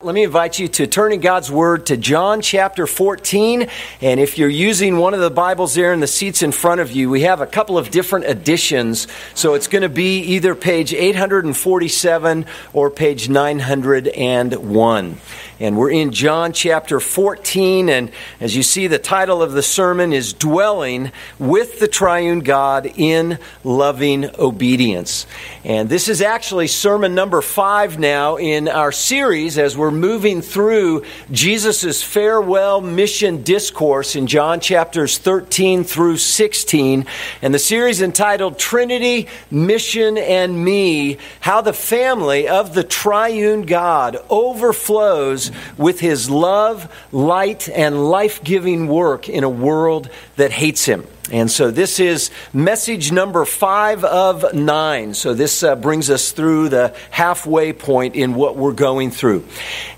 Let me invite you to turn in God's Word to John chapter 14. And if you're using one of the Bibles there in the seats in front of you, we have a couple of different editions. So it's going to be either page 847 or page 901. And we're in John chapter 14. And as you see, the title of the sermon is Dwelling with the Triune God in Loving Obedience. And this is actually sermon number five now in our series as we're moving through Jesus' farewell mission discourse in John chapters 13 through 16, and the series entitled Trinity, Mission, and Me How the Family of the Triune God Overflows with His Love, Light, and Life Giving Work in a world that hates Him. And so this is message number five of nine. So this uh, brings us through the halfway point in what we're going through.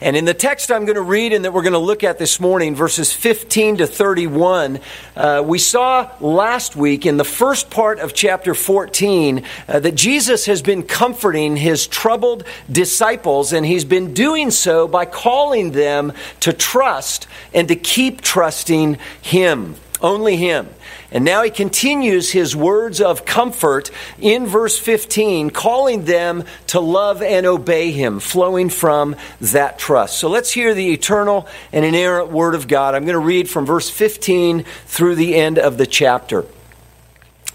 And in the text I'm going to read and that we're going to look at this morning, verses 15 to 31, uh, we saw last week in the first part of chapter 14 uh, that Jesus has been comforting his troubled disciples, and he's been doing so by calling them to trust and to keep trusting him. Only him. And now he continues his words of comfort in verse 15, calling them to love and obey him, flowing from that trust. So let's hear the eternal and inerrant word of God. I'm going to read from verse 15 through the end of the chapter.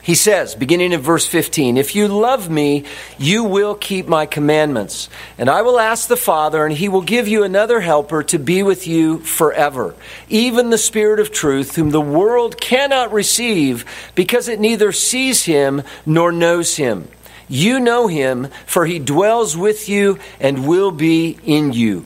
He says, beginning in verse 15, If you love me, you will keep my commandments. And I will ask the Father, and he will give you another helper to be with you forever, even the Spirit of truth, whom the world cannot receive, because it neither sees him nor knows him. You know him, for he dwells with you and will be in you.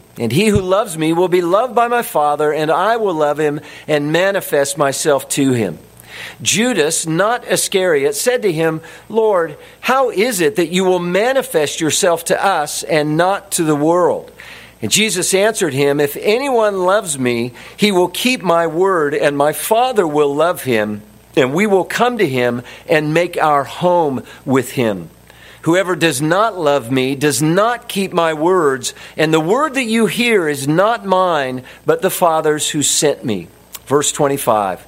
And he who loves me will be loved by my Father, and I will love him and manifest myself to him. Judas, not Iscariot, said to him, Lord, how is it that you will manifest yourself to us and not to the world? And Jesus answered him, If anyone loves me, he will keep my word, and my Father will love him, and we will come to him and make our home with him. Whoever does not love me does not keep my words, and the word that you hear is not mine, but the Father's who sent me. Verse 25.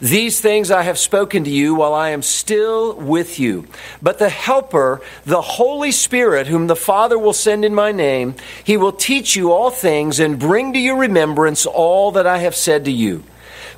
These things I have spoken to you while I am still with you. But the Helper, the Holy Spirit, whom the Father will send in my name, he will teach you all things and bring to your remembrance all that I have said to you.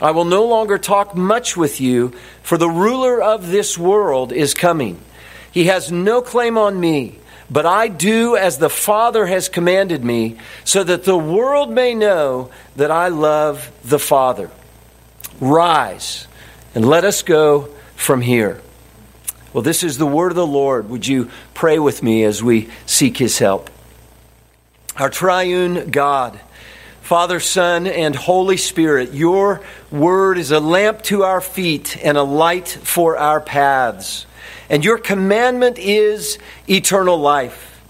I will no longer talk much with you, for the ruler of this world is coming. He has no claim on me, but I do as the Father has commanded me, so that the world may know that I love the Father. Rise and let us go from here. Well, this is the word of the Lord. Would you pray with me as we seek his help? Our triune God Father, Son, and Holy Spirit, your word is a lamp to our feet and a light for our paths. And your commandment is eternal life.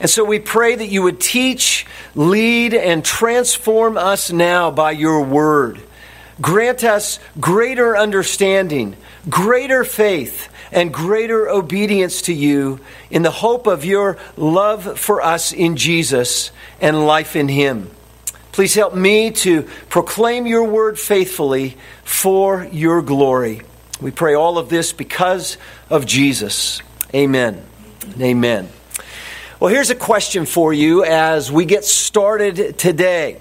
And so we pray that you would teach, lead, and transform us now by your word. Grant us greater understanding, greater faith, and greater obedience to you in the hope of your love for us in Jesus and life in him. Please help me to proclaim your word faithfully for your glory. We pray all of this because of Jesus. Amen. Amen. Well, here's a question for you as we get started today.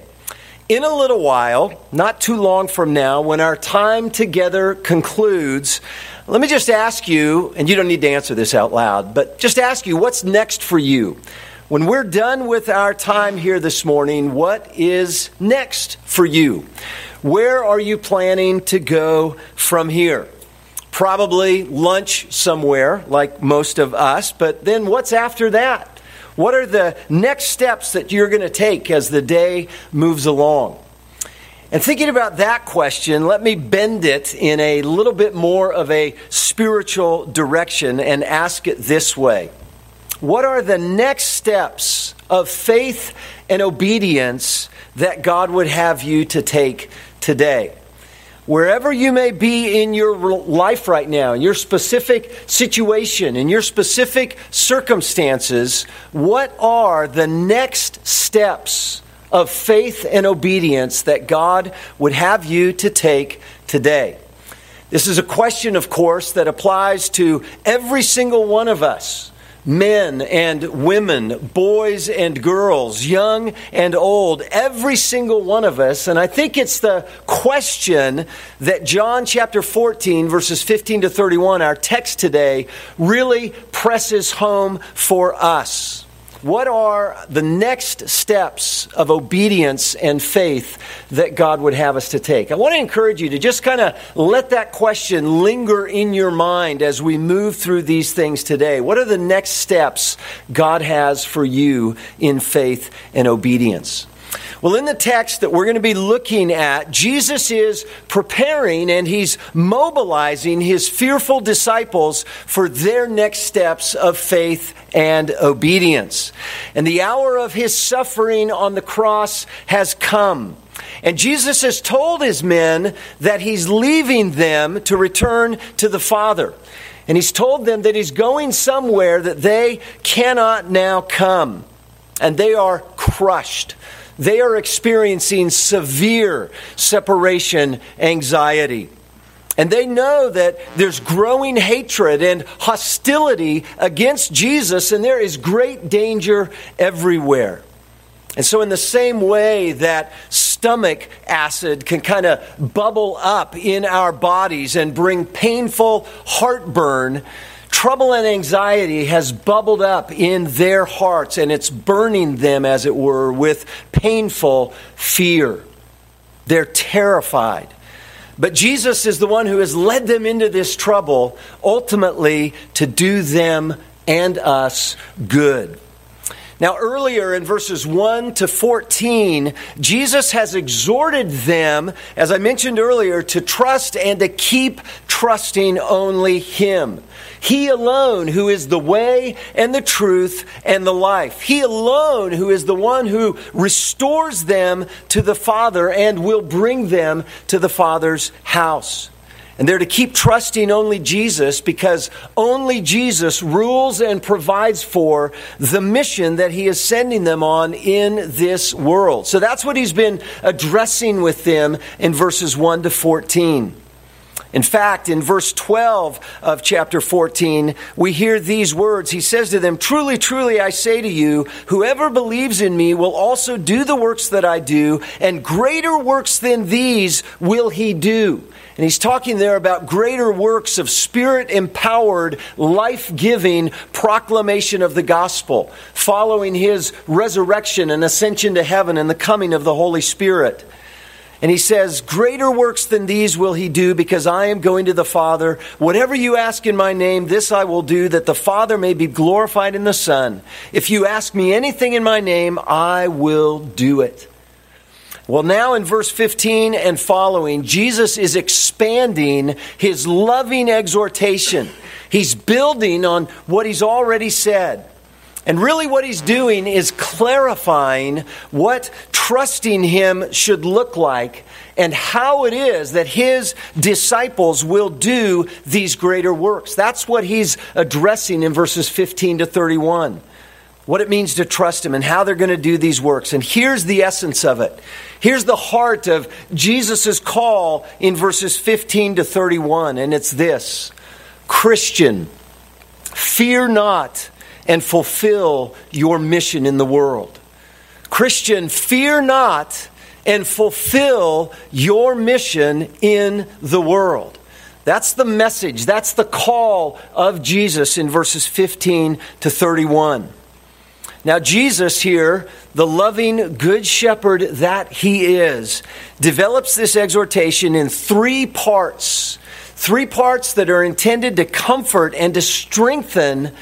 in a little while, not too long from now, when our time together concludes, let me just ask you, and you don't need to answer this out loud, but just ask you, what's next for you? When we're done with our time here this morning, what is next for you? Where are you planning to go from here? Probably lunch somewhere, like most of us, but then what's after that? What are the next steps that you're going to take as the day moves along? And thinking about that question, let me bend it in a little bit more of a spiritual direction and ask it this way What are the next steps of faith and obedience that God would have you to take today? wherever you may be in your life right now, in your specific situation, in your specific circumstances, what are the next steps of faith and obedience that God would have you to take today? This is a question, of course, that applies to every single one of us men and women, boys and girls, young and old, every single one of us. And I think it's the question that John chapter 14, verses 15 to 31, our text today, really presses home for us. What are the next steps of obedience and faith that God would have us to take? I want to encourage you to just kind of let that question linger in your mind as we move through these things today. What are the next steps God has for you in faith and obedience? Well, in the text that we're going to be looking at, Jesus is preparing and he's mobilizing his fearful disciples for their next steps of faith and obedience. And the hour of his suffering on the cross has come. And Jesus has told his men that he's leaving them to return to the Father. And he's told them that he's going somewhere that they cannot now come. And they are crushed they are experiencing severe separation anxiety. And they know that there's growing hatred and hostility against Jesus, and there is great danger everywhere. And so, in the same way that stomach acid can kind of bubble up in our bodies and bring painful heartburn, trouble and anxiety has bubbled up in their hearts and it's burning them, as it were, with painful fear. They're terrified. But Jesus is the one who has led them into this trouble, ultimately to do them and us good. Now, earlier in verses 1 to 14, Jesus has exhorted them, as I mentioned earlier, to trust and to keep trusting only Him. He alone who is the way and the truth and the life. He alone who is the one who restores them to the Father and will bring them to the Father's house. And they're to keep trusting only Jesus because only Jesus rules and provides for the mission that he is sending them on in this world. So that's what he's been addressing with them in verses 1 to 14. In fact, in verse 12 of chapter 14, we hear these words. He says to them, Truly, truly, I say to you, whoever believes in me will also do the works that I do, and greater works than these will he do. And he's talking there about greater works of spirit empowered, life giving proclamation of the gospel, following his resurrection and ascension to heaven and the coming of the Holy Spirit. And he says, Greater works than these will he do because I am going to the Father. Whatever you ask in my name, this I will do, that the Father may be glorified in the Son. If you ask me anything in my name, I will do it. Well, now in verse 15 and following, Jesus is expanding his loving exhortation. He's building on what he's already said. And really, what he's doing is clarifying what trusting him should look like and how it is that his disciples will do these greater works. That's what he's addressing in verses 15 to 31. What it means to trust him and how they're going to do these works. And here's the essence of it. Here's the heart of Jesus' call in verses 15 to 31. And it's this Christian, fear not and fulfill your mission in the world. Christian, fear not and fulfill your mission in the world. That's the message, that's the call of Jesus in verses 15 to 31. Now, Jesus here, the loving good shepherd that he is, develops this exhortation in three parts. Three parts that are intended to comfort and to strengthen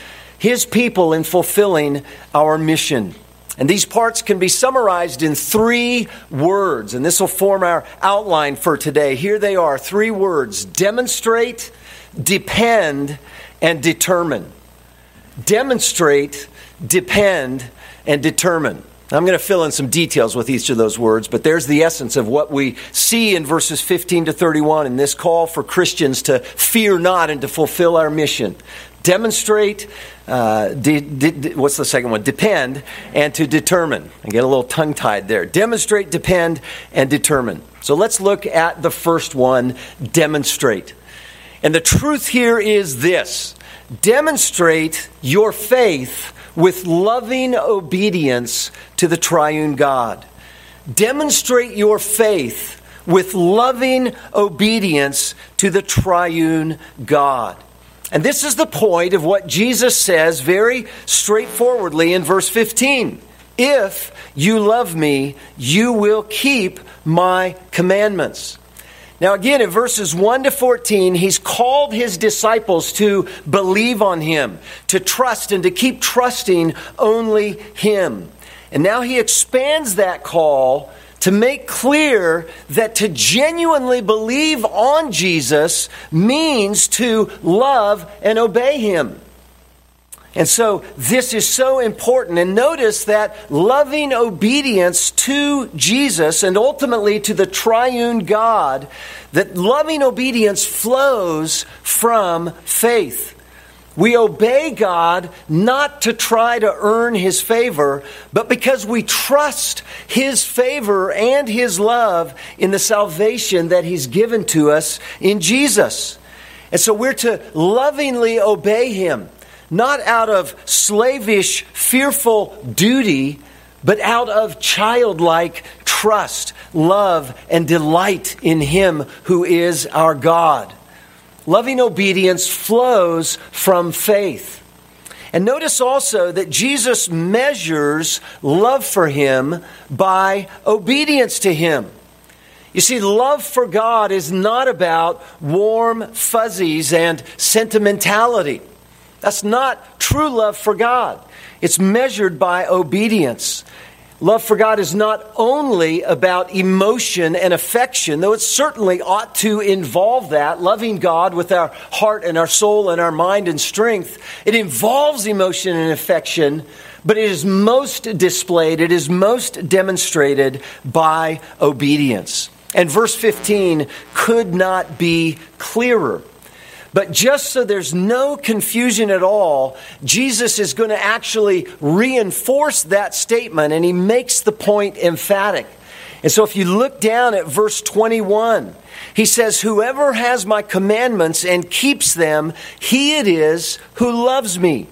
his people in fulfilling our mission. And these parts can be summarized in three words, and this will form our outline for today. Here they are three words demonstrate, depend, and determine. Demonstrate, depend, and determine. I'm going to fill in some details with each of those words, but there's the essence of what we see in verses 15 to 31 in this call for Christians to fear not and to fulfill our mission. Demonstrate, uh, de- de- what's the second one? Depend and to determine. I get a little tongue tied there. Demonstrate, depend, and determine. So let's look at the first one demonstrate. And the truth here is this demonstrate your faith with loving obedience to the triune God. Demonstrate your faith with loving obedience to the triune God. And this is the point of what Jesus says very straightforwardly in verse 15. If you love me, you will keep my commandments. Now, again, in verses 1 to 14, he's called his disciples to believe on him, to trust, and to keep trusting only him. And now he expands that call to make clear that to genuinely believe on Jesus means to love and obey him. And so this is so important. And notice that loving obedience to Jesus and ultimately to the triune God, that loving obedience flows from faith. We obey God not to try to earn His favor, but because we trust His favor and His love in the salvation that He's given to us in Jesus. And so we're to lovingly obey Him not out of slavish, fearful duty, but out of childlike trust, love, and delight in Him who is our God. Loving obedience flows from faith. And notice also that Jesus measures love for Him by obedience to Him. You see, love for God is not about warm fuzzies and sentimentality. That's not true love for God. It's measured by obedience. Love for God is not only about emotion and affection, though it certainly ought to involve that, loving God with our heart and our soul and our mind and strength. It involves emotion and affection, but it is most displayed, it is most demonstrated by obedience. And verse 15 could not be clearer. But just so there's no confusion at all, Jesus is going to actually reinforce that statement, and he makes the point emphatic. And so if you look down at verse 21, he says, Whoever has my commandments and keeps them, he it is who loves me.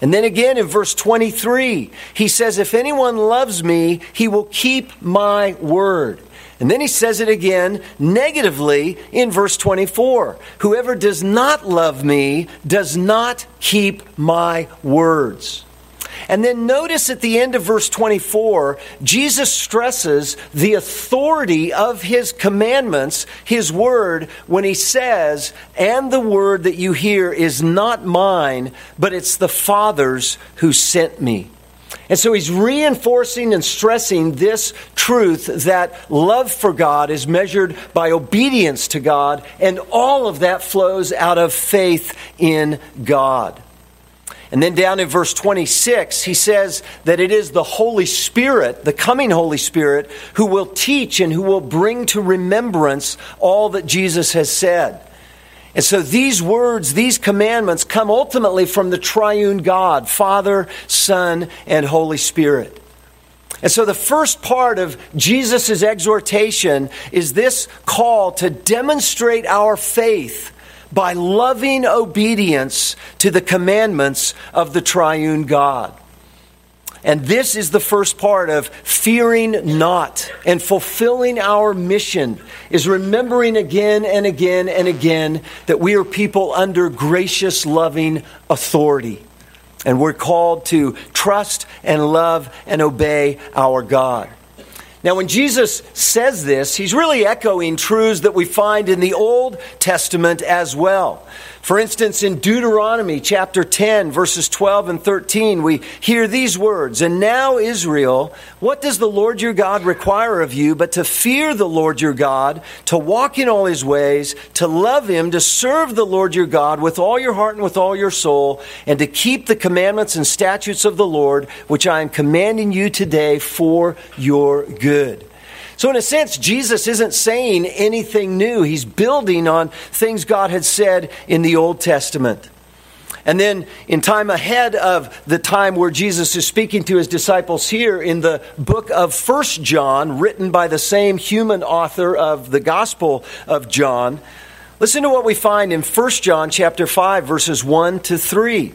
And then again in verse 23, he says, If anyone loves me, he will keep my word. And then he says it again negatively in verse 24 Whoever does not love me does not keep my words. And then notice at the end of verse 24, Jesus stresses the authority of his commandments, his word, when he says, And the word that you hear is not mine, but it's the Father's who sent me. And so he's reinforcing and stressing this truth that love for God is measured by obedience to God, and all of that flows out of faith in God. And then down in verse 26, he says that it is the Holy Spirit, the coming Holy Spirit, who will teach and who will bring to remembrance all that Jesus has said. And so these words, these commandments come ultimately from the triune God, Father, Son, and Holy Spirit. And so the first part of Jesus' exhortation is this call to demonstrate our faith by loving obedience to the commandments of the triune God. And this is the first part of fearing not and fulfilling our mission is remembering again and again and again that we are people under gracious, loving authority. And we're called to trust and love and obey our God. Now, when Jesus says this, he's really echoing truths that we find in the Old Testament as well. For instance, in Deuteronomy chapter 10, verses 12 and 13, we hear these words And now, Israel, what does the Lord your God require of you but to fear the Lord your God, to walk in all his ways, to love him, to serve the Lord your God with all your heart and with all your soul, and to keep the commandments and statutes of the Lord, which I am commanding you today for your good? So, in a sense, Jesus isn't saying anything new. He's building on things God had said in the Old Testament. And then, in time ahead of the time where Jesus is speaking to his disciples here in the book of First John, written by the same human author of the Gospel of John, listen to what we find in First John chapter 5, verses 1 to 3.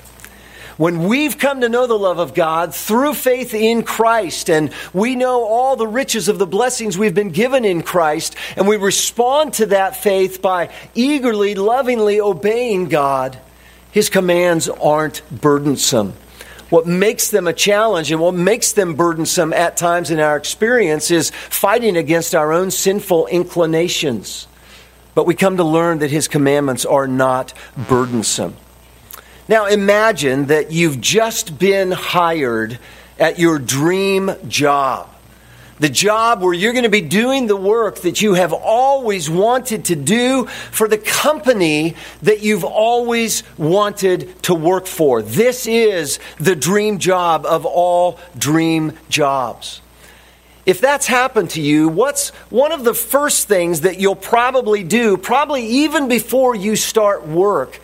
when we've come to know the love of God through faith in Christ, and we know all the riches of the blessings we've been given in Christ, and we respond to that faith by eagerly, lovingly obeying God, His commands aren't burdensome. What makes them a challenge and what makes them burdensome at times in our experience is fighting against our own sinful inclinations. But we come to learn that His commandments are not burdensome. Now imagine that you've just been hired at your dream job. The job where you're going to be doing the work that you have always wanted to do for the company that you've always wanted to work for. This is the dream job of all dream jobs. If that's happened to you, what's one of the first things that you'll probably do, probably even before you start work,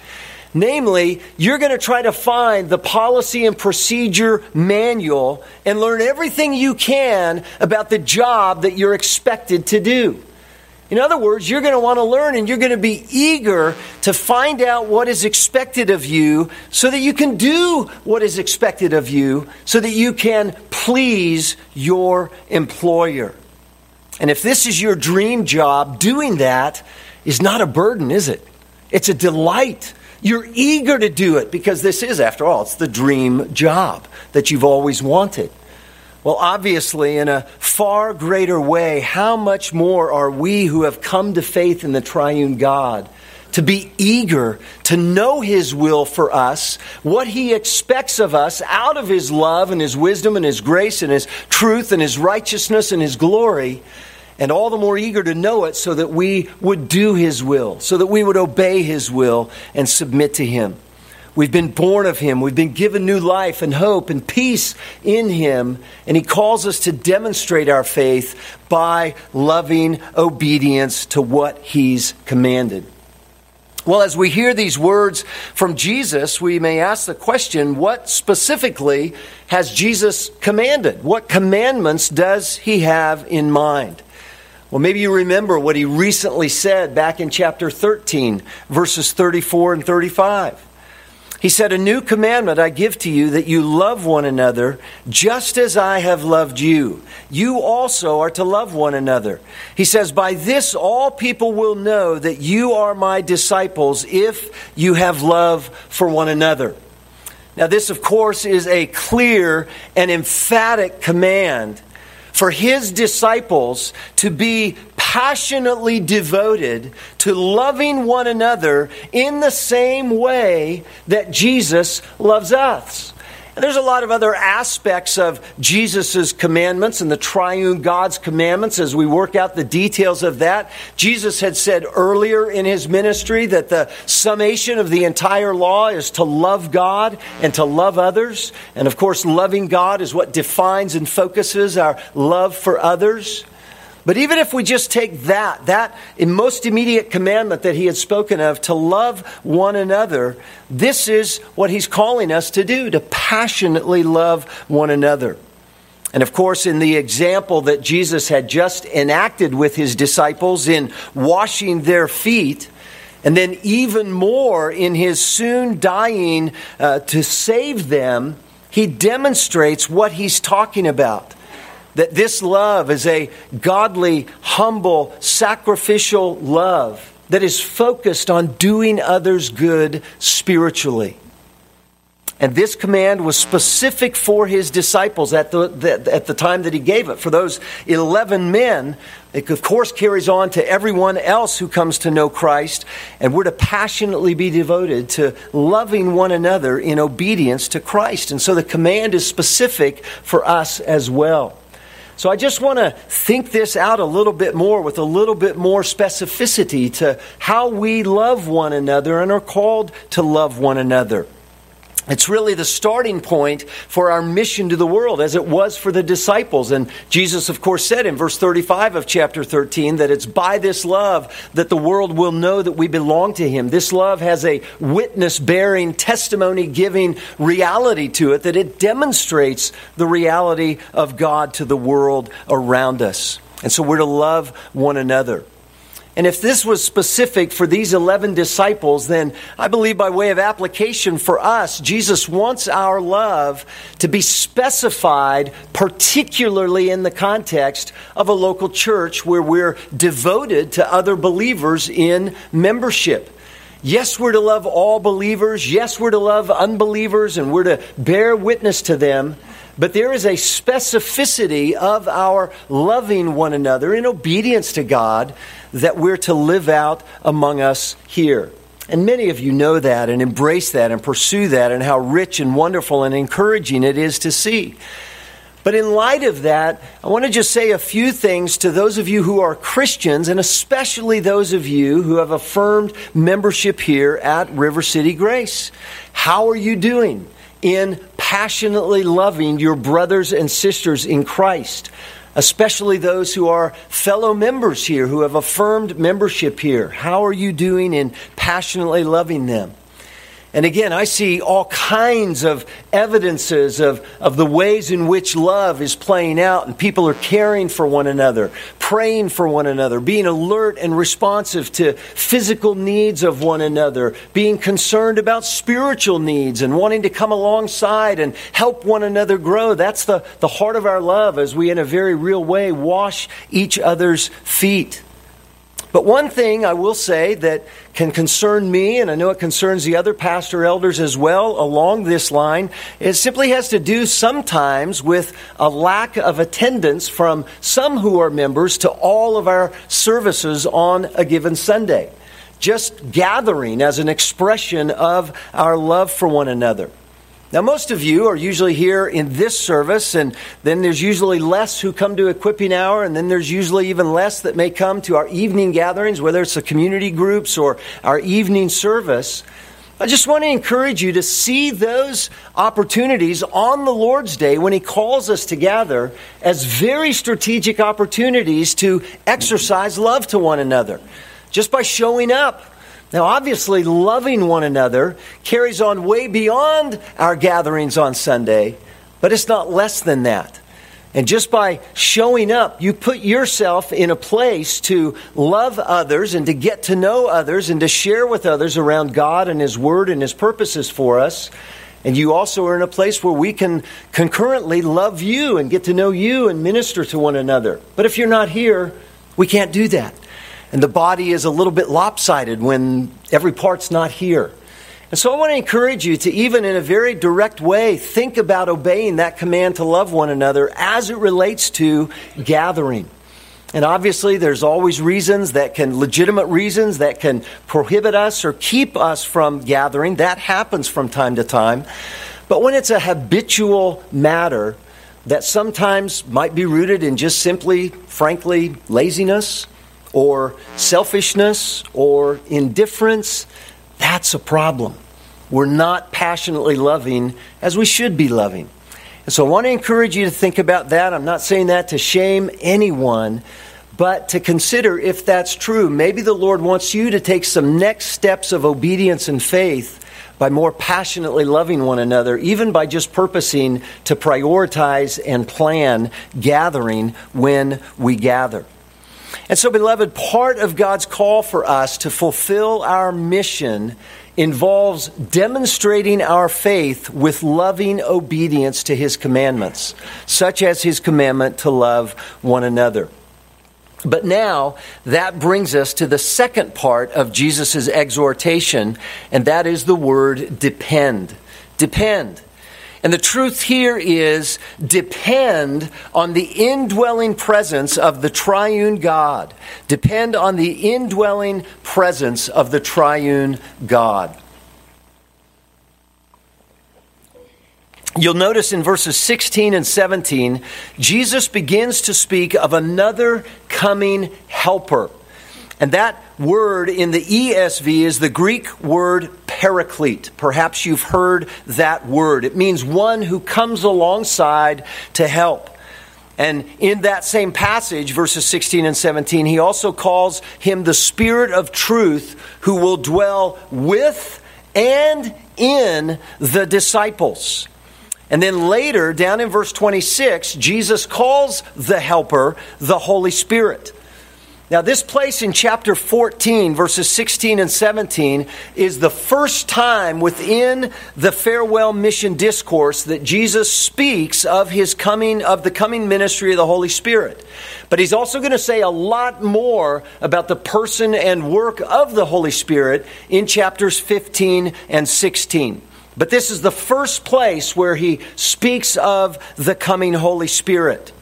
Namely, you're going to try to find the policy and procedure manual and learn everything you can about the job that you're expected to do. In other words, you're going to want to learn and you're going to be eager to find out what is expected of you so that you can do what is expected of you so that you can please your employer. And if this is your dream job, doing that is not a burden, is it? It's a delight. You're eager to do it because this is, after all, it's the dream job that you've always wanted. Well, obviously, in a far greater way, how much more are we who have come to faith in the triune God to be eager to know His will for us, what He expects of us out of His love and His wisdom and His grace and His truth and His righteousness and His glory, and all the more eager to know it so that we would do His will, so that we would obey His will and submit to Him. We've been born of Him. We've been given new life and hope and peace in Him. And He calls us to demonstrate our faith by loving obedience to what He's commanded. Well, as we hear these words from Jesus, we may ask the question what specifically has Jesus commanded? What commandments does He have in mind? Well, maybe you remember what he recently said back in chapter 13, verses 34 and 35. He said, A new commandment I give to you that you love one another just as I have loved you. You also are to love one another. He says, By this all people will know that you are my disciples if you have love for one another. Now, this, of course, is a clear and emphatic command for his disciples to be passionately devoted to loving one another in the same way that Jesus loves us. And there's a lot of other aspects of Jesus' commandments and the triune God's commandments as we work out the details of that. Jesus had said earlier in his ministry that the summation of the entire law is to love God and to love others. And of course, loving God is what defines and focuses our love for others. But even if we just take that, that most immediate commandment that he had spoken of, to love one another, this is what he's calling us to do, to passionately love one another. And of course, in the example that Jesus had just enacted with his disciples in washing their feet, and then even more in his soon dying uh, to save them, he demonstrates what he's talking about that this love is a godly, humble, sacrificial love that is focused on doing others good spiritually. And this command was specific for his disciples at the, the, at the time that he gave it. For those 11 men, it of course carries on to everyone else who comes to know Christ. And we're to passionately be devoted to loving one another in obedience to Christ. And so the command is specific for us as well. So I just want to think this out a little bit more with a little bit more specificity to how we love one another and are called to love one another. It's really the starting point for our mission to the world, as it was for the disciples. And Jesus, of course, said in verse 35 of chapter 13 that it's by this love that the world will know that we belong to Him. This love has a witness bearing, testimony giving reality to it, that it demonstrates the reality of God to the world around us. And so we're to love one another. And if this was specific for these 11 disciples, then I believe by way of application for us, Jesus wants our love to be specified, particularly in the context of a local church where we're devoted to other believers in membership. Yes, we're to love all believers. Yes, we're to love unbelievers and we're to bear witness to them. But there is a specificity of our loving one another in obedience to God that we're to live out among us here. And many of you know that and embrace that and pursue that, and how rich and wonderful and encouraging it is to see. But in light of that, I want to just say a few things to those of you who are Christians, and especially those of you who have affirmed membership here at River City Grace. How are you doing in passionately loving your brothers and sisters in Christ? especially those who are fellow members here, who have affirmed membership here. How are you doing in passionately loving them? And again, I see all kinds of evidences of, of the ways in which love is playing out, and people are caring for one another, praying for one another, being alert and responsive to physical needs of one another, being concerned about spiritual needs, and wanting to come alongside and help one another grow. That's the, the heart of our love as we, in a very real way, wash each other's feet. But one thing I will say that can concern me, and I know it concerns the other pastor elders as well along this line, it simply has to do sometimes with a lack of attendance from some who are members to all of our services on a given Sunday. Just gathering as an expression of our love for one another. Now, most of you are usually here in this service, and then there's usually less who come to equipping hour, and then there's usually even less that may come to our evening gatherings, whether it's the community groups or our evening service. I just want to encourage you to see those opportunities on the Lord's Day when He calls us to gather as very strategic opportunities to exercise love to one another. Just by showing up now, obviously, loving one another carries on way beyond our gatherings on Sunday, but it's not less than that. And just by showing up, you put yourself in a place to love others and to get to know others and to share with others around God and His Word and His purposes for us. And you also are in a place where we can concurrently love you and get to know you and minister to one another. But if you're not here, we can't do that. And the body is a little bit lopsided when every part's not here. And so I want to encourage you to, even in a very direct way, think about obeying that command to love one another as it relates to gathering. And obviously, there's always reasons that can, legitimate reasons that can prohibit us or keep us from gathering. That happens from time to time. But when it's a habitual matter that sometimes might be rooted in just simply, frankly, laziness, or selfishness or indifference, that's a problem. We're not passionately loving as we should be loving. And so I want to encourage you to think about that. I'm not saying that to shame anyone, but to consider if that's true. Maybe the Lord wants you to take some next steps of obedience and faith by more passionately loving one another, even by just purposing to prioritize and plan gathering when we gather. And so, beloved, part of God's call for us to fulfill our mission involves demonstrating our faith with loving obedience to His commandments, such as His commandment to love one another. But now that brings us to the second part of Jesus' exhortation, and that is the word depend. Depend. And the truth here is depend on the indwelling presence of the triune God. Depend on the indwelling presence of the triune God. You'll notice in verses 16 and 17, Jesus begins to speak of another coming helper. And that word in the ESV is the Greek word paraclete. Perhaps you've heard that word. It means one who comes alongside to help. And in that same passage, verses 16 and 17, he also calls him the Spirit of truth who will dwell with and in the disciples. And then later, down in verse 26, Jesus calls the Helper the Holy Spirit. Now, this place in chapter 14, verses 16 and 17, is the first time within the farewell mission discourse that Jesus speaks of his coming, of the coming ministry of the Holy Spirit. But he's also going to say a lot more about the person and work of the Holy Spirit in chapters 15 and 16. But this is the first place where he speaks of the coming Holy Spirit.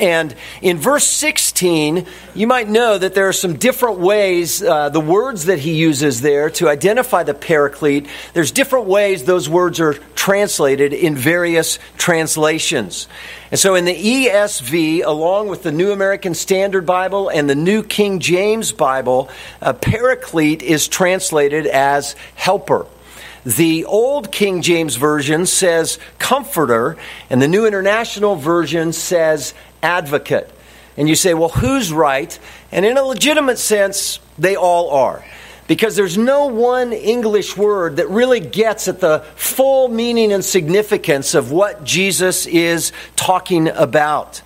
And in verse 16, you might know that there are some different ways, uh, the words that he uses there to identify the paraclete, there's different ways those words are translated in various translations. And so in the ESV, along with the New American Standard Bible and the New King James Bible, a paraclete is translated as helper. The Old King James Version says comforter, and the New International Version says advocate. And you say, well, who's right? And in a legitimate sense, they all are. Because there's no one English word that really gets at the full meaning and significance of what Jesus is talking about.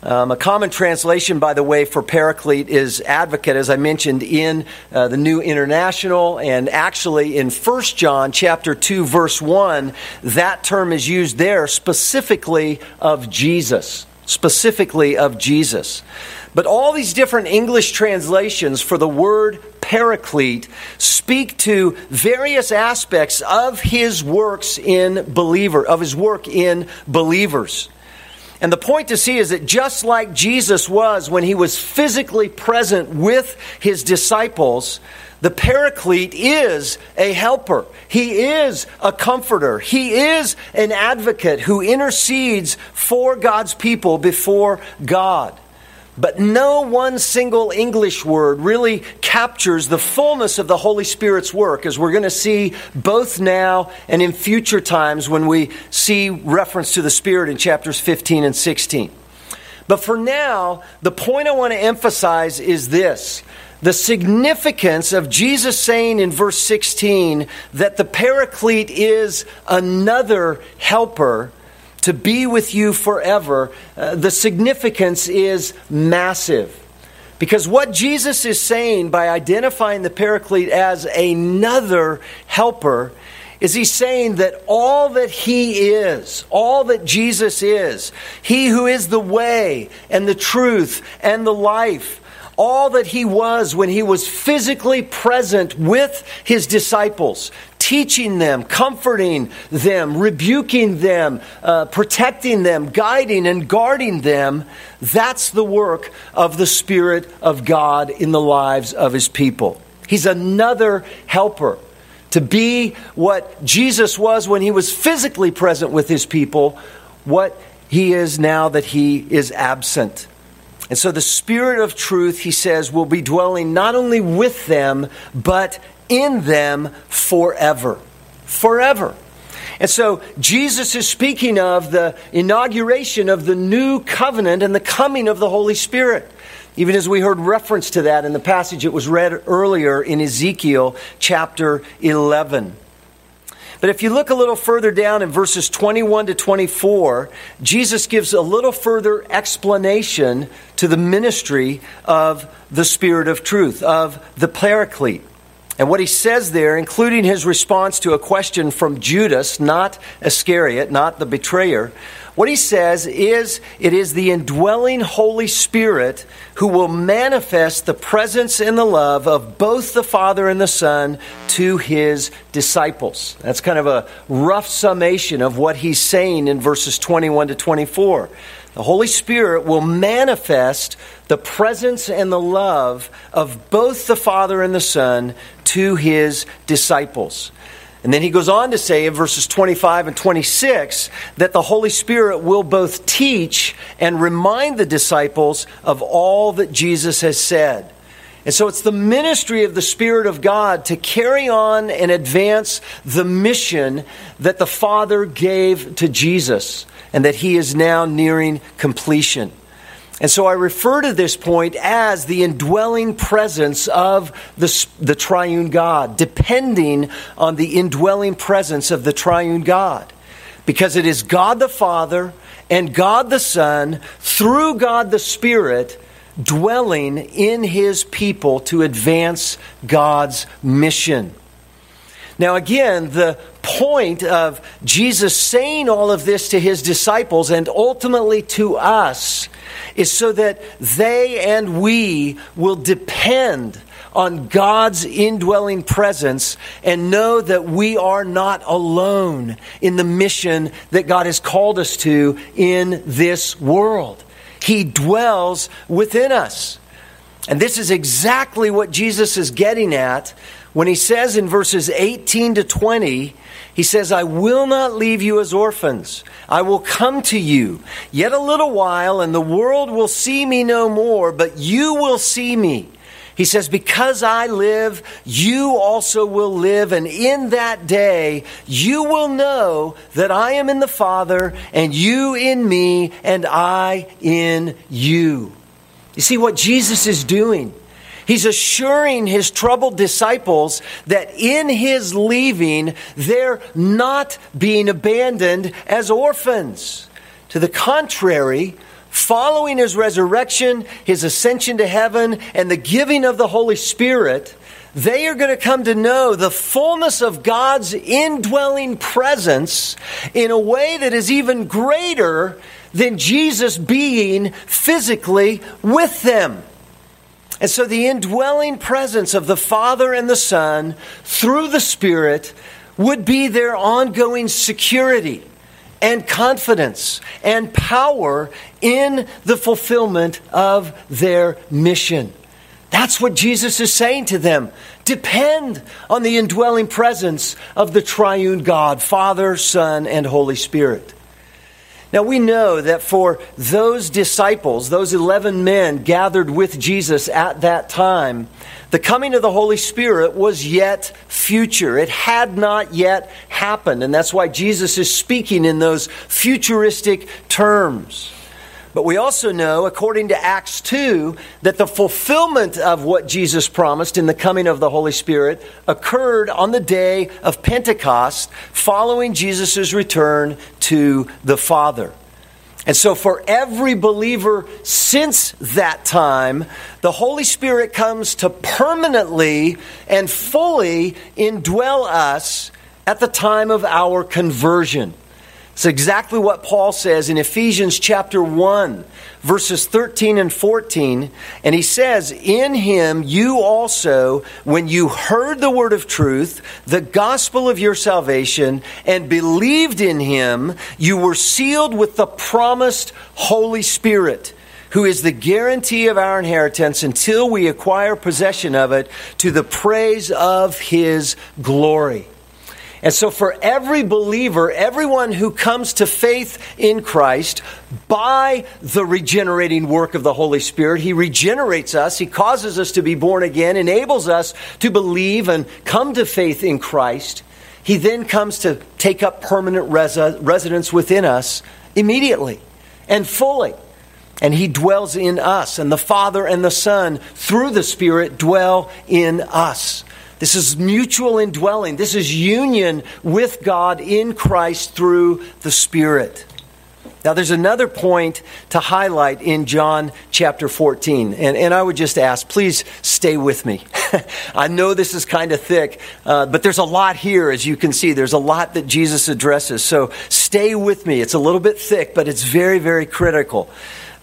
Um, a common translation, by the way, for paraclete is advocate, as I mentioned in uh, the New International, and actually in 1 John chapter 2, verse 1, that term is used there specifically of Jesus. Specifically of Jesus. But all these different English translations for the word paraclete speak to various aspects of his works in believer, of his work in believers. And the point to see is that just like Jesus was when he was physically present with his disciples, the paraclete is a helper. He is a comforter. He is an advocate who intercedes for God's people before God. But no one single English word really captures the fullness of the Holy Spirit's work, as we're going to see both now and in future times when we see reference to the Spirit in chapters 15 and 16. But for now, the point I want to emphasize is this the significance of Jesus saying in verse 16 that the Paraclete is another helper to be with you forever, uh, the significance is massive. Because what Jesus is saying by identifying the Paraclete as another helper is he's saying that all that he is, all that Jesus is, he who is the way and the truth and the life, all that he was when he was physically present with his disciples, teaching them, comforting them, rebuking them, uh, protecting them, guiding and guarding them. That's the work of the Spirit of God in the lives of his people. He's another helper. To be what Jesus was when he was physically present with his people, what he is now that he is absent. And so the Spirit of truth, he says, will be dwelling not only with them, but in them forever. Forever. And so Jesus is speaking of the inauguration of the new covenant and the coming of the Holy Spirit. even as we heard reference to that in the passage that was read earlier in Ezekiel chapter 11. But if you look a little further down in verses 21 to 24, Jesus gives a little further explanation to the ministry of the Spirit of truth, of the Paraclete. And what he says there, including his response to a question from Judas, not Iscariot, not the betrayer, what he says is it is the indwelling Holy Spirit who will manifest the presence and the love of both the Father and the Son to his disciples. That's kind of a rough summation of what he's saying in verses 21 to 24. The Holy Spirit will manifest the presence and the love of both the Father and the Son to his disciples. And then he goes on to say in verses 25 and 26 that the Holy Spirit will both teach and remind the disciples of all that Jesus has said. And so it's the ministry of the Spirit of God to carry on and advance the mission that the Father gave to Jesus and that he is now nearing completion. And so I refer to this point as the indwelling presence of the, the triune God, depending on the indwelling presence of the triune God. Because it is God the Father and God the Son, through God the Spirit, dwelling in his people to advance God's mission. Now, again, the point of Jesus saying all of this to his disciples and ultimately to us is so that they and we will depend on God's indwelling presence and know that we are not alone in the mission that God has called us to in this world. He dwells within us. And this is exactly what Jesus is getting at when he says in verses 18 to 20, he says, I will not leave you as orphans. I will come to you. Yet a little while, and the world will see me no more, but you will see me. He says, Because I live, you also will live, and in that day you will know that I am in the Father, and you in me, and I in you. You see what Jesus is doing? He's assuring his troubled disciples that in his leaving, they're not being abandoned as orphans. To the contrary, following his resurrection, his ascension to heaven, and the giving of the Holy Spirit, they are going to come to know the fullness of God's indwelling presence in a way that is even greater than Jesus being physically with them. And so the indwelling presence of the Father and the Son through the Spirit would be their ongoing security and confidence and power in the fulfillment of their mission. That's what Jesus is saying to them. Depend on the indwelling presence of the triune God, Father, Son, and Holy Spirit. Now we know that for those disciples, those 11 men gathered with Jesus at that time, the coming of the Holy Spirit was yet future. It had not yet happened. And that's why Jesus is speaking in those futuristic terms. But we also know, according to Acts 2, that the fulfillment of what Jesus promised in the coming of the Holy Spirit occurred on the day of Pentecost, following Jesus' return to the Father. And so, for every believer since that time, the Holy Spirit comes to permanently and fully indwell us at the time of our conversion. It's exactly what Paul says in Ephesians chapter 1, verses 13 and 14. And he says, In him you also, when you heard the word of truth, the gospel of your salvation, and believed in him, you were sealed with the promised Holy Spirit who is the guarantee of our inheritance until we acquire possession of it to the praise of his glory. And so, for every believer, everyone who comes to faith in Christ by the regenerating work of the Holy Spirit, He regenerates us, He causes us to be born again, enables us to believe and come to faith in Christ. He then comes to take up permanent res- residence within us immediately and fully. and He dwells in us, and the Father and the Son, through the Spirit, dwell in us. This is mutual indwelling. This is union with God in Christ through the Spirit. Now, there's another point to highlight in John chapter 14, and, and I would just ask, please stay with me. I know this is kind of thick, uh, but there's a lot here, as you can see. There's a lot that Jesus addresses, so stay with me. It's a little bit thick, but it's very, very critical.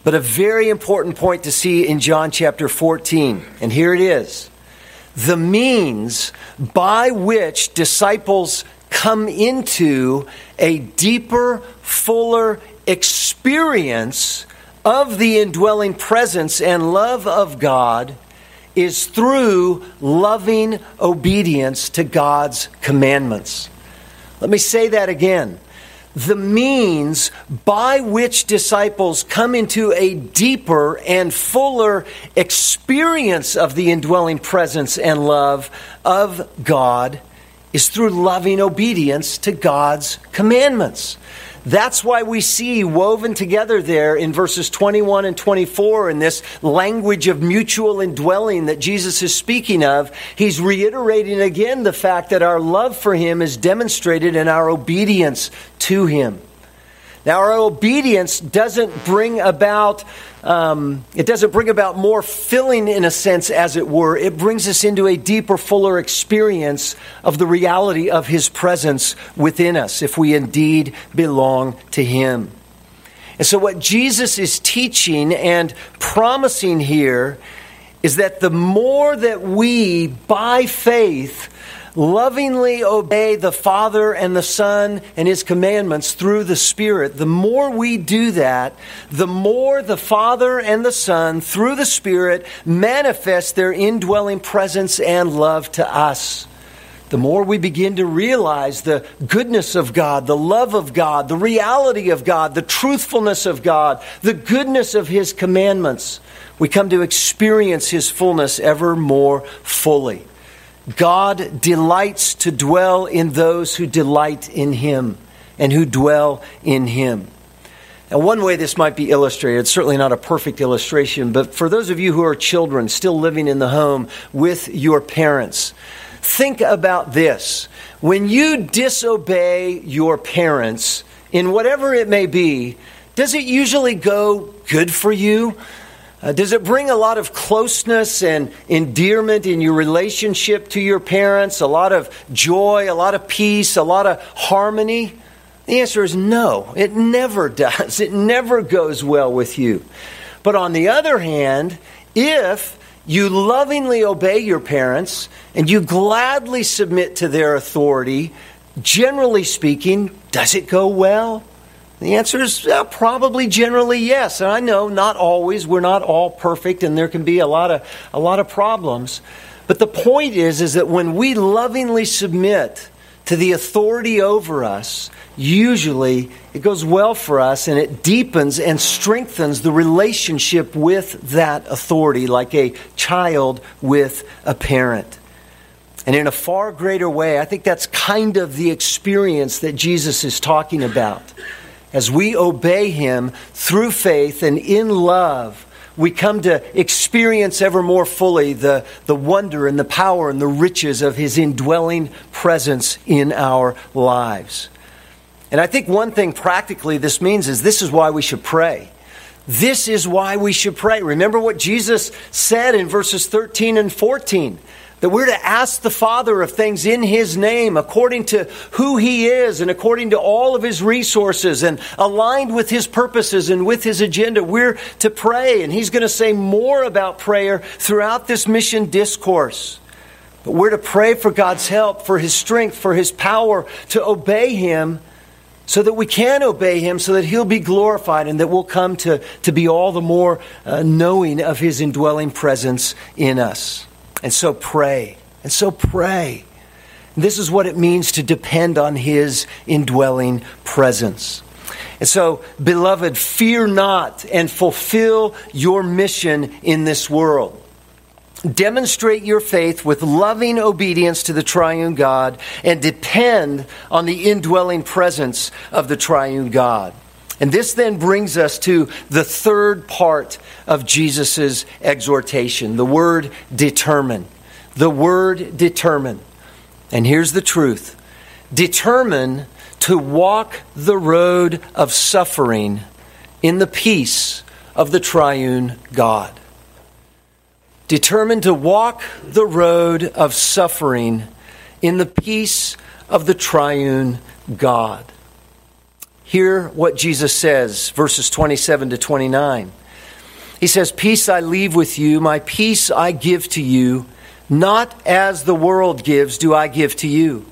But a very important point to see in John chapter 14, and here it is the means by which disciples come into a deeper, fuller experience of the indwelling presence and love of God is through loving obedience to God's commandments. Let me say that again. The means by which disciples come into a deeper and fuller experience of the indwelling presence and love of God is through loving obedience to God's commandments. That's why we see woven together there in verses 21 and 24 in this language of mutual indwelling that Jesus is speaking of. He's reiterating again the fact that our love for Him is demonstrated in our obedience to Him. Now, our obedience doesn't bring about um, it doesn't bring about more filling in a sense, as it were. It brings us into a deeper, fuller experience of the reality of His presence within us, if we indeed belong to Him. And so, what Jesus is teaching and promising here is that the more that we, by faith, lovingly obey the Father and the Son and His commandments through the Spirit, the more we do that, the more the Father and the Son, through the Spirit, manifest their indwelling presence and love to us. The more we begin to realize the goodness of God, the love of God, the reality of God, the truthfulness of God, the goodness of His commandments, we come to experience His fullness ever more fully. God delights to dwell in those who delight in Him and who dwell in Him. Now, one way this might be illustrated, it's certainly not a perfect illustration, but for those of you who are children still living in the home with your parents, think about this. When you disobey your parents, in whatever it may be, does it usually go good for you? Uh, does it bring a lot of closeness and endearment in your relationship to your parents? A lot of joy, a lot of peace, a lot of harmony? The answer is no. It never does. It never goes well with you. But on the other hand, if you lovingly obey your parents and you gladly submit to their authority, generally speaking, does it go well? The answer is uh, probably generally yes. And I know not always, we're not all perfect and there can be a lot of a lot of problems. But the point is is that when we lovingly submit to the authority over us, usually it goes well for us and it deepens and strengthens the relationship with that authority like a child with a parent. And in a far greater way, I think that's kind of the experience that Jesus is talking about as we obey Him through faith and in love, we come to experience ever more fully the, the wonder and the power and the riches of His indwelling presence in our lives. And I think one thing practically this means is this is why we should pray. This is why we should pray. Remember what Jesus said in verses 13 and 14 that we're to ask the Father of things in His name, according to who He is and according to all of His resources and aligned with His purposes and with His agenda. We're to pray, and He's going to say more about prayer throughout this mission discourse. But we're to pray for God's help, for His strength, for His power to obey Him so that we can obey Him, so that He'll be glorified, and that we'll come to, to be all the more uh, knowing of His indwelling presence in us. And so pray. And so pray. This is what it means to depend on His indwelling presence. And so, beloved, fear not and fulfill your mission in this world. Demonstrate your faith with loving obedience to the triune God and depend on the indwelling presence of the triune God. And this then brings us to the third part of Jesus' exhortation the word determine. The word determine. And here's the truth determine to walk the road of suffering in the peace of the triune God. Determined to walk the road of suffering in the peace of the triune God. Hear what Jesus says, verses 27 to 29. He says, Peace I leave with you, my peace I give to you. Not as the world gives, do I give to you.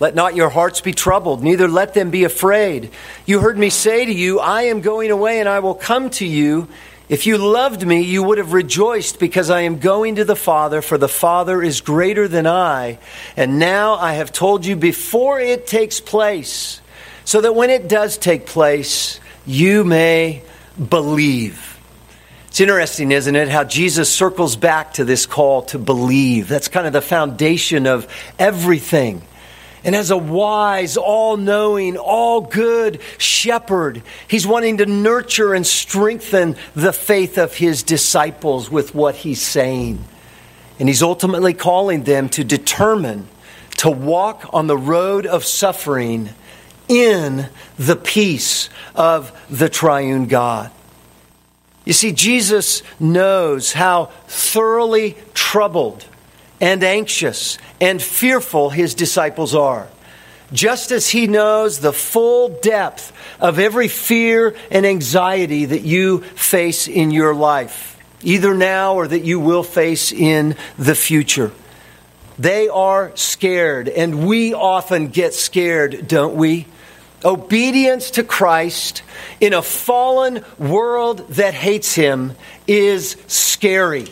Let not your hearts be troubled, neither let them be afraid. You heard me say to you, I am going away and I will come to you. If you loved me, you would have rejoiced because I am going to the Father, for the Father is greater than I. And now I have told you before it takes place, so that when it does take place, you may believe. It's interesting, isn't it, how Jesus circles back to this call to believe. That's kind of the foundation of everything. And as a wise, all knowing, all good shepherd, he's wanting to nurture and strengthen the faith of his disciples with what he's saying. And he's ultimately calling them to determine to walk on the road of suffering in the peace of the triune God. You see, Jesus knows how thoroughly troubled and anxious and fearful his disciples are. Just as he knows the full depth of every fear and anxiety that you face in your life, either now or that you will face in the future. They are scared, and we often get scared, don't we? Obedience to Christ in a fallen world that hates him is scary.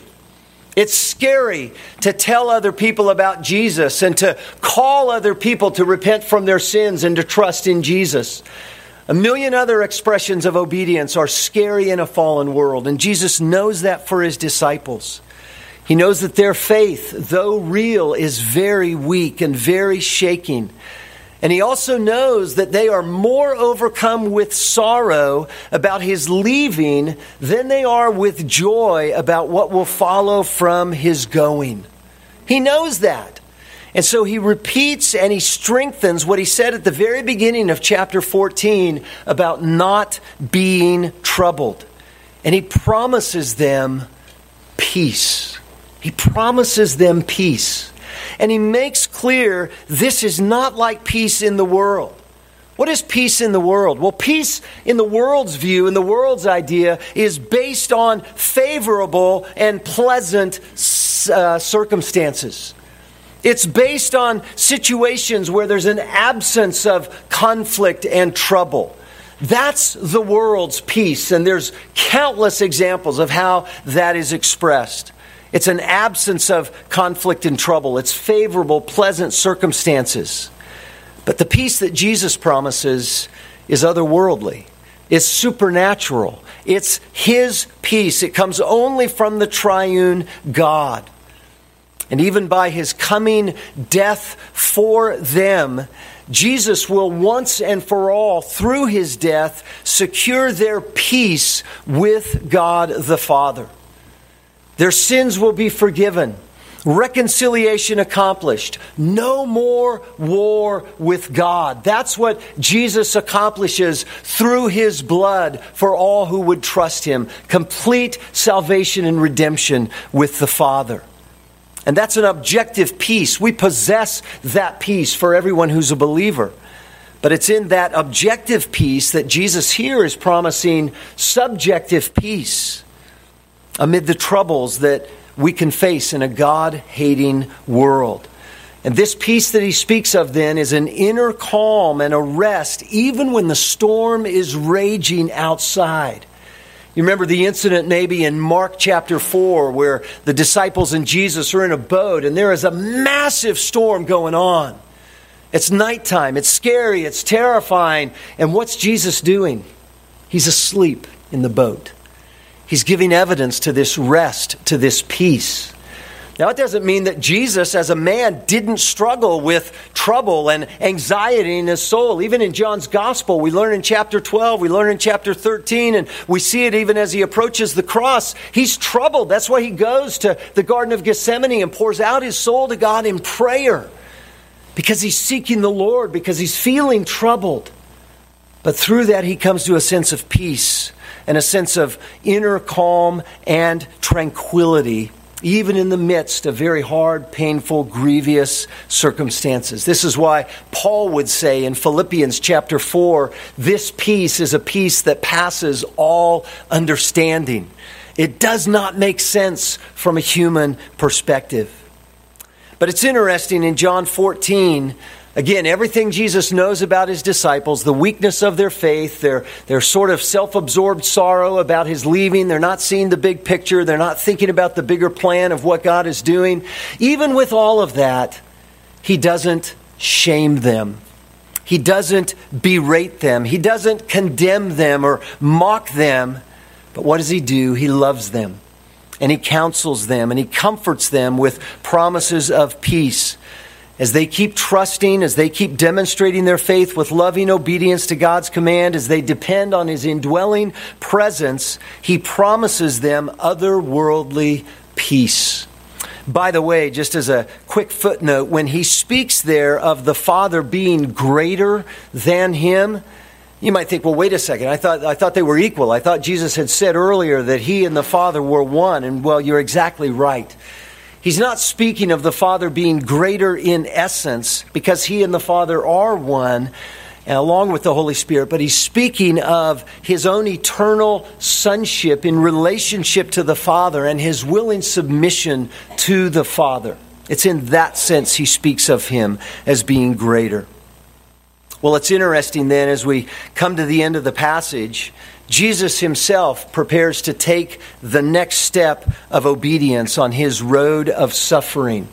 It's scary to tell other people about Jesus and to call other people to repent from their sins and to trust in Jesus. A million other expressions of obedience are scary in a fallen world, and Jesus knows that for his disciples. He knows that their faith, though real, is very weak and very shaking. And he also knows that they are more overcome with sorrow about his leaving than they are with joy about what will follow from his going. He knows that. And so he repeats and he strengthens what he said at the very beginning of chapter 14 about not being troubled. And he promises them peace. He promises them peace. And he makes clear this is not like peace in the world. What is peace in the world? Well, peace in the world's view, in the world's idea, is based on favorable and pleasant uh, circumstances. It's based on situations where there's an absence of conflict and trouble. That's the world's peace, and there's countless examples of how that is expressed. It's an absence of conflict and trouble. It's favorable, pleasant circumstances. But the peace that Jesus promises is otherworldly, it's supernatural. It's His peace. It comes only from the triune God. And even by His coming death for them, Jesus will once and for all, through His death, secure their peace with God the Father. Their sins will be forgiven. Reconciliation accomplished. No more war with God. That's what Jesus accomplishes through his blood for all who would trust him. Complete salvation and redemption with the Father. And that's an objective peace. We possess that peace for everyone who's a believer. But it's in that objective peace that Jesus here is promising subjective peace amid the troubles that we can face in a God hating world. And this peace that he speaks of then is an inner calm and a rest, even when the storm is raging outside. You remember the incident maybe in Mark chapter 4 where the disciples and Jesus are in a boat and there is a massive storm going on. It's nighttime, it's scary, it's terrifying. And what's Jesus doing? He's asleep in the boat. He's giving evidence to this rest, to this peace. Now, it doesn't mean that Jesus, as a man, didn't struggle with trouble and anxiety in his soul. Even in John's gospel, we learn in chapter 12, we learn in chapter 13, and we see it even as he approaches the cross. He's troubled. That's why he goes to the Garden of Gethsemane and pours out his soul to God in prayer because he's seeking the Lord, because he's feeling troubled. But through that, he comes to a sense of peace and a sense of inner calm and tranquility even in the midst of very hard, painful, grievous circumstances. This is why Paul would say in Philippians chapter 4 this peace is a peace that passes all understanding. It does not make sense from a human perspective. But it's interesting in John 14 Again, everything Jesus knows about his disciples, the weakness of their faith, their, their sort of self absorbed sorrow about his leaving, they're not seeing the big picture, they're not thinking about the bigger plan of what God is doing. Even with all of that, he doesn't shame them. He doesn't berate them. He doesn't condemn them or mock them. But what does he do? He loves them and he counsels them and he comforts them with promises of peace as they keep trusting, as they keep demonstrating their faith with loving obedience to God's command, as they depend on His indwelling presence, He promises them otherworldly peace. By the way, just as a quick footnote, when He speaks there of the Father being greater than Him, you might think, well, wait a second. I thought, I thought they were equal. I thought Jesus had said earlier that He and the Father were one. And well, you're exactly right. He's not speaking of the Father being greater in essence because he and the Father are one uh, along with the Holy Spirit, but he's speaking of his own eternal sonship in relationship to the Father and his willing submission to the Father. It's in that sense he speaks of him as being greater. Well, it's interesting then as we come to the end of the passage Jesus himself prepares to take the next step of obedience on his road of suffering.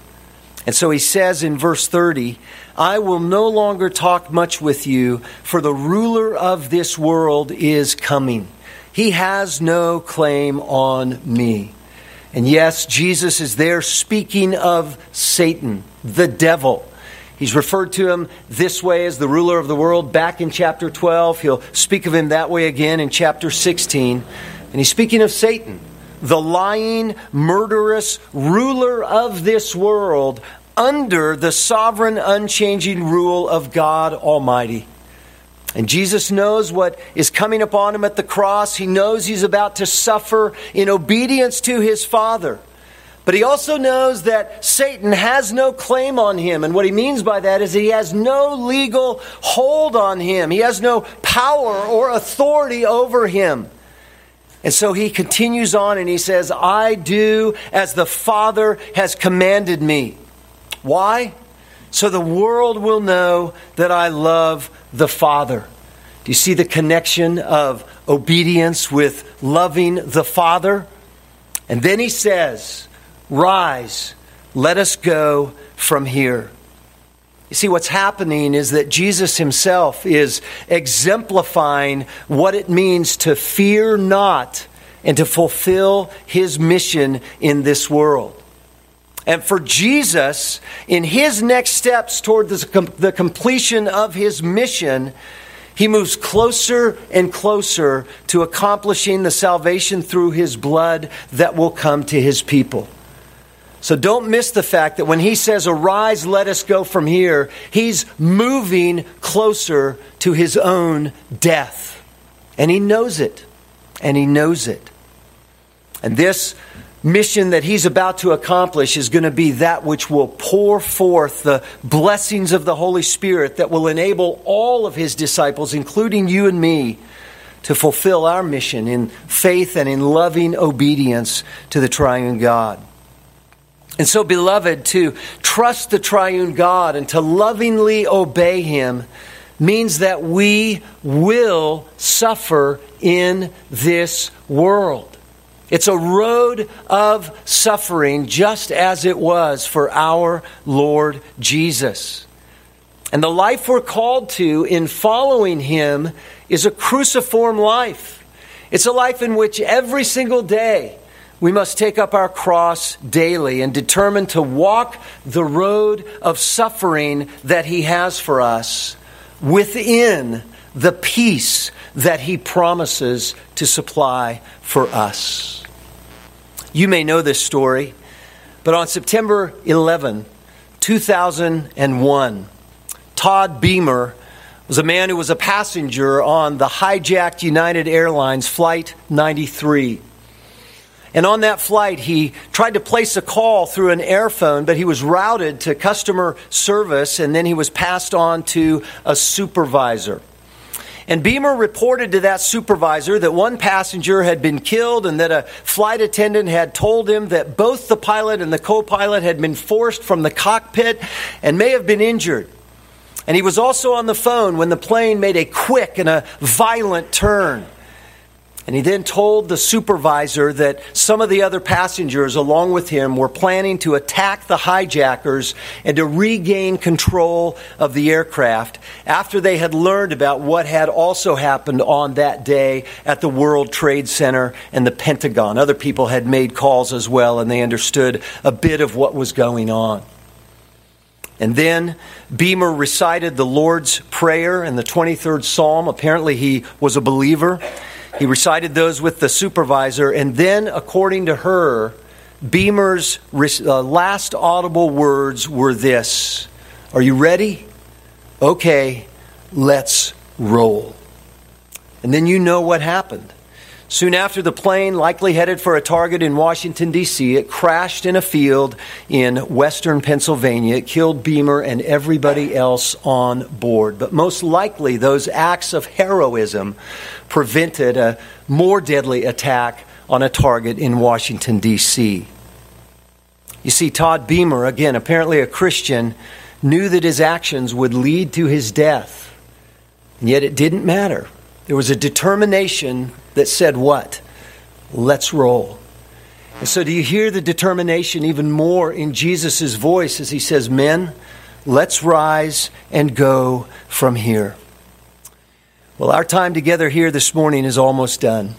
And so he says in verse 30, I will no longer talk much with you, for the ruler of this world is coming. He has no claim on me. And yes, Jesus is there speaking of Satan, the devil. He's referred to him this way as the ruler of the world back in chapter 12. He'll speak of him that way again in chapter 16. And he's speaking of Satan, the lying, murderous ruler of this world under the sovereign, unchanging rule of God Almighty. And Jesus knows what is coming upon him at the cross. He knows he's about to suffer in obedience to his Father. But he also knows that Satan has no claim on him. And what he means by that is that he has no legal hold on him, he has no power or authority over him. And so he continues on and he says, I do as the Father has commanded me. Why? So the world will know that I love the Father. Do you see the connection of obedience with loving the Father? And then he says, Rise, let us go from here. You see, what's happening is that Jesus himself is exemplifying what it means to fear not and to fulfill his mission in this world. And for Jesus, in his next steps toward the completion of his mission, he moves closer and closer to accomplishing the salvation through his blood that will come to his people. So don't miss the fact that when he says, Arise, let us go from here, he's moving closer to his own death. And he knows it. And he knows it. And this mission that he's about to accomplish is going to be that which will pour forth the blessings of the Holy Spirit that will enable all of his disciples, including you and me, to fulfill our mission in faith and in loving obedience to the triune God. And so, beloved, to trust the triune God and to lovingly obey Him means that we will suffer in this world. It's a road of suffering, just as it was for our Lord Jesus. And the life we're called to in following Him is a cruciform life. It's a life in which every single day we must take up our cross daily and determine to walk the road of suffering that He has for us within the peace that He promises to supply for us. You may know this story, but on September 11, 2001, Todd Beamer was a man who was a passenger on the hijacked United Airlines Flight 93. And on that flight, he tried to place a call through an airphone, but he was routed to customer service and then he was passed on to a supervisor. And Beamer reported to that supervisor that one passenger had been killed and that a flight attendant had told him that both the pilot and the co pilot had been forced from the cockpit and may have been injured. And he was also on the phone when the plane made a quick and a violent turn. And he then told the supervisor that some of the other passengers, along with him, were planning to attack the hijackers and to regain control of the aircraft after they had learned about what had also happened on that day at the World Trade Center and the Pentagon. Other people had made calls as well, and they understood a bit of what was going on. And then Beamer recited the Lord's Prayer and the 23rd Psalm. Apparently, he was a believer. He recited those with the supervisor, and then, according to her, Beamer's uh, last audible words were this Are you ready? Okay, let's roll. And then you know what happened. Soon after the plane, likely headed for a target in Washington, D.C., it crashed in a field in western Pennsylvania. It killed Beamer and everybody else on board. But most likely, those acts of heroism prevented a more deadly attack on a target in Washington, D.C. You see, Todd Beamer, again, apparently a Christian, knew that his actions would lead to his death. And yet it didn't matter. There was a determination that said, What? Let's roll. And so, do you hear the determination even more in Jesus' voice as he says, Men, let's rise and go from here? Well, our time together here this morning is almost done.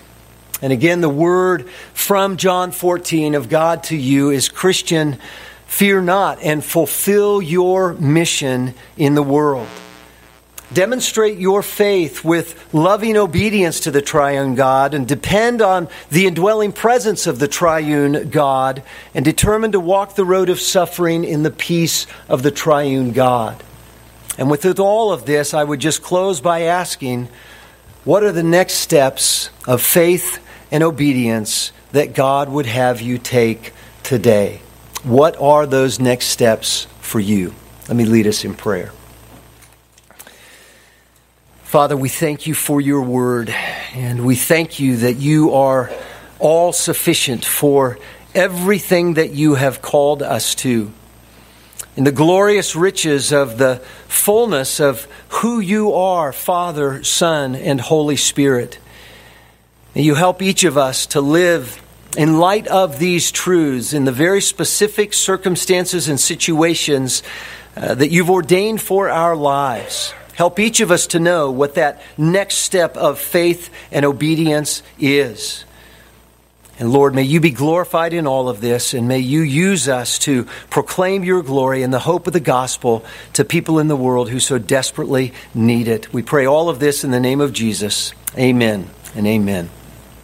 And again, the word from John 14 of God to you is Christian, fear not and fulfill your mission in the world. Demonstrate your faith with loving obedience to the triune God and depend on the indwelling presence of the triune God and determine to walk the road of suffering in the peace of the triune God. And with all of this, I would just close by asking what are the next steps of faith and obedience that God would have you take today? What are those next steps for you? Let me lead us in prayer. Father, we thank you for your word, and we thank you that you are all sufficient for everything that you have called us to. In the glorious riches of the fullness of who you are, Father, Son, and Holy Spirit. May you help each of us to live in light of these truths in the very specific circumstances and situations uh, that you've ordained for our lives. Help each of us to know what that next step of faith and obedience is. And Lord, may you be glorified in all of this, and may you use us to proclaim your glory and the hope of the gospel to people in the world who so desperately need it. We pray all of this in the name of Jesus. Amen and amen.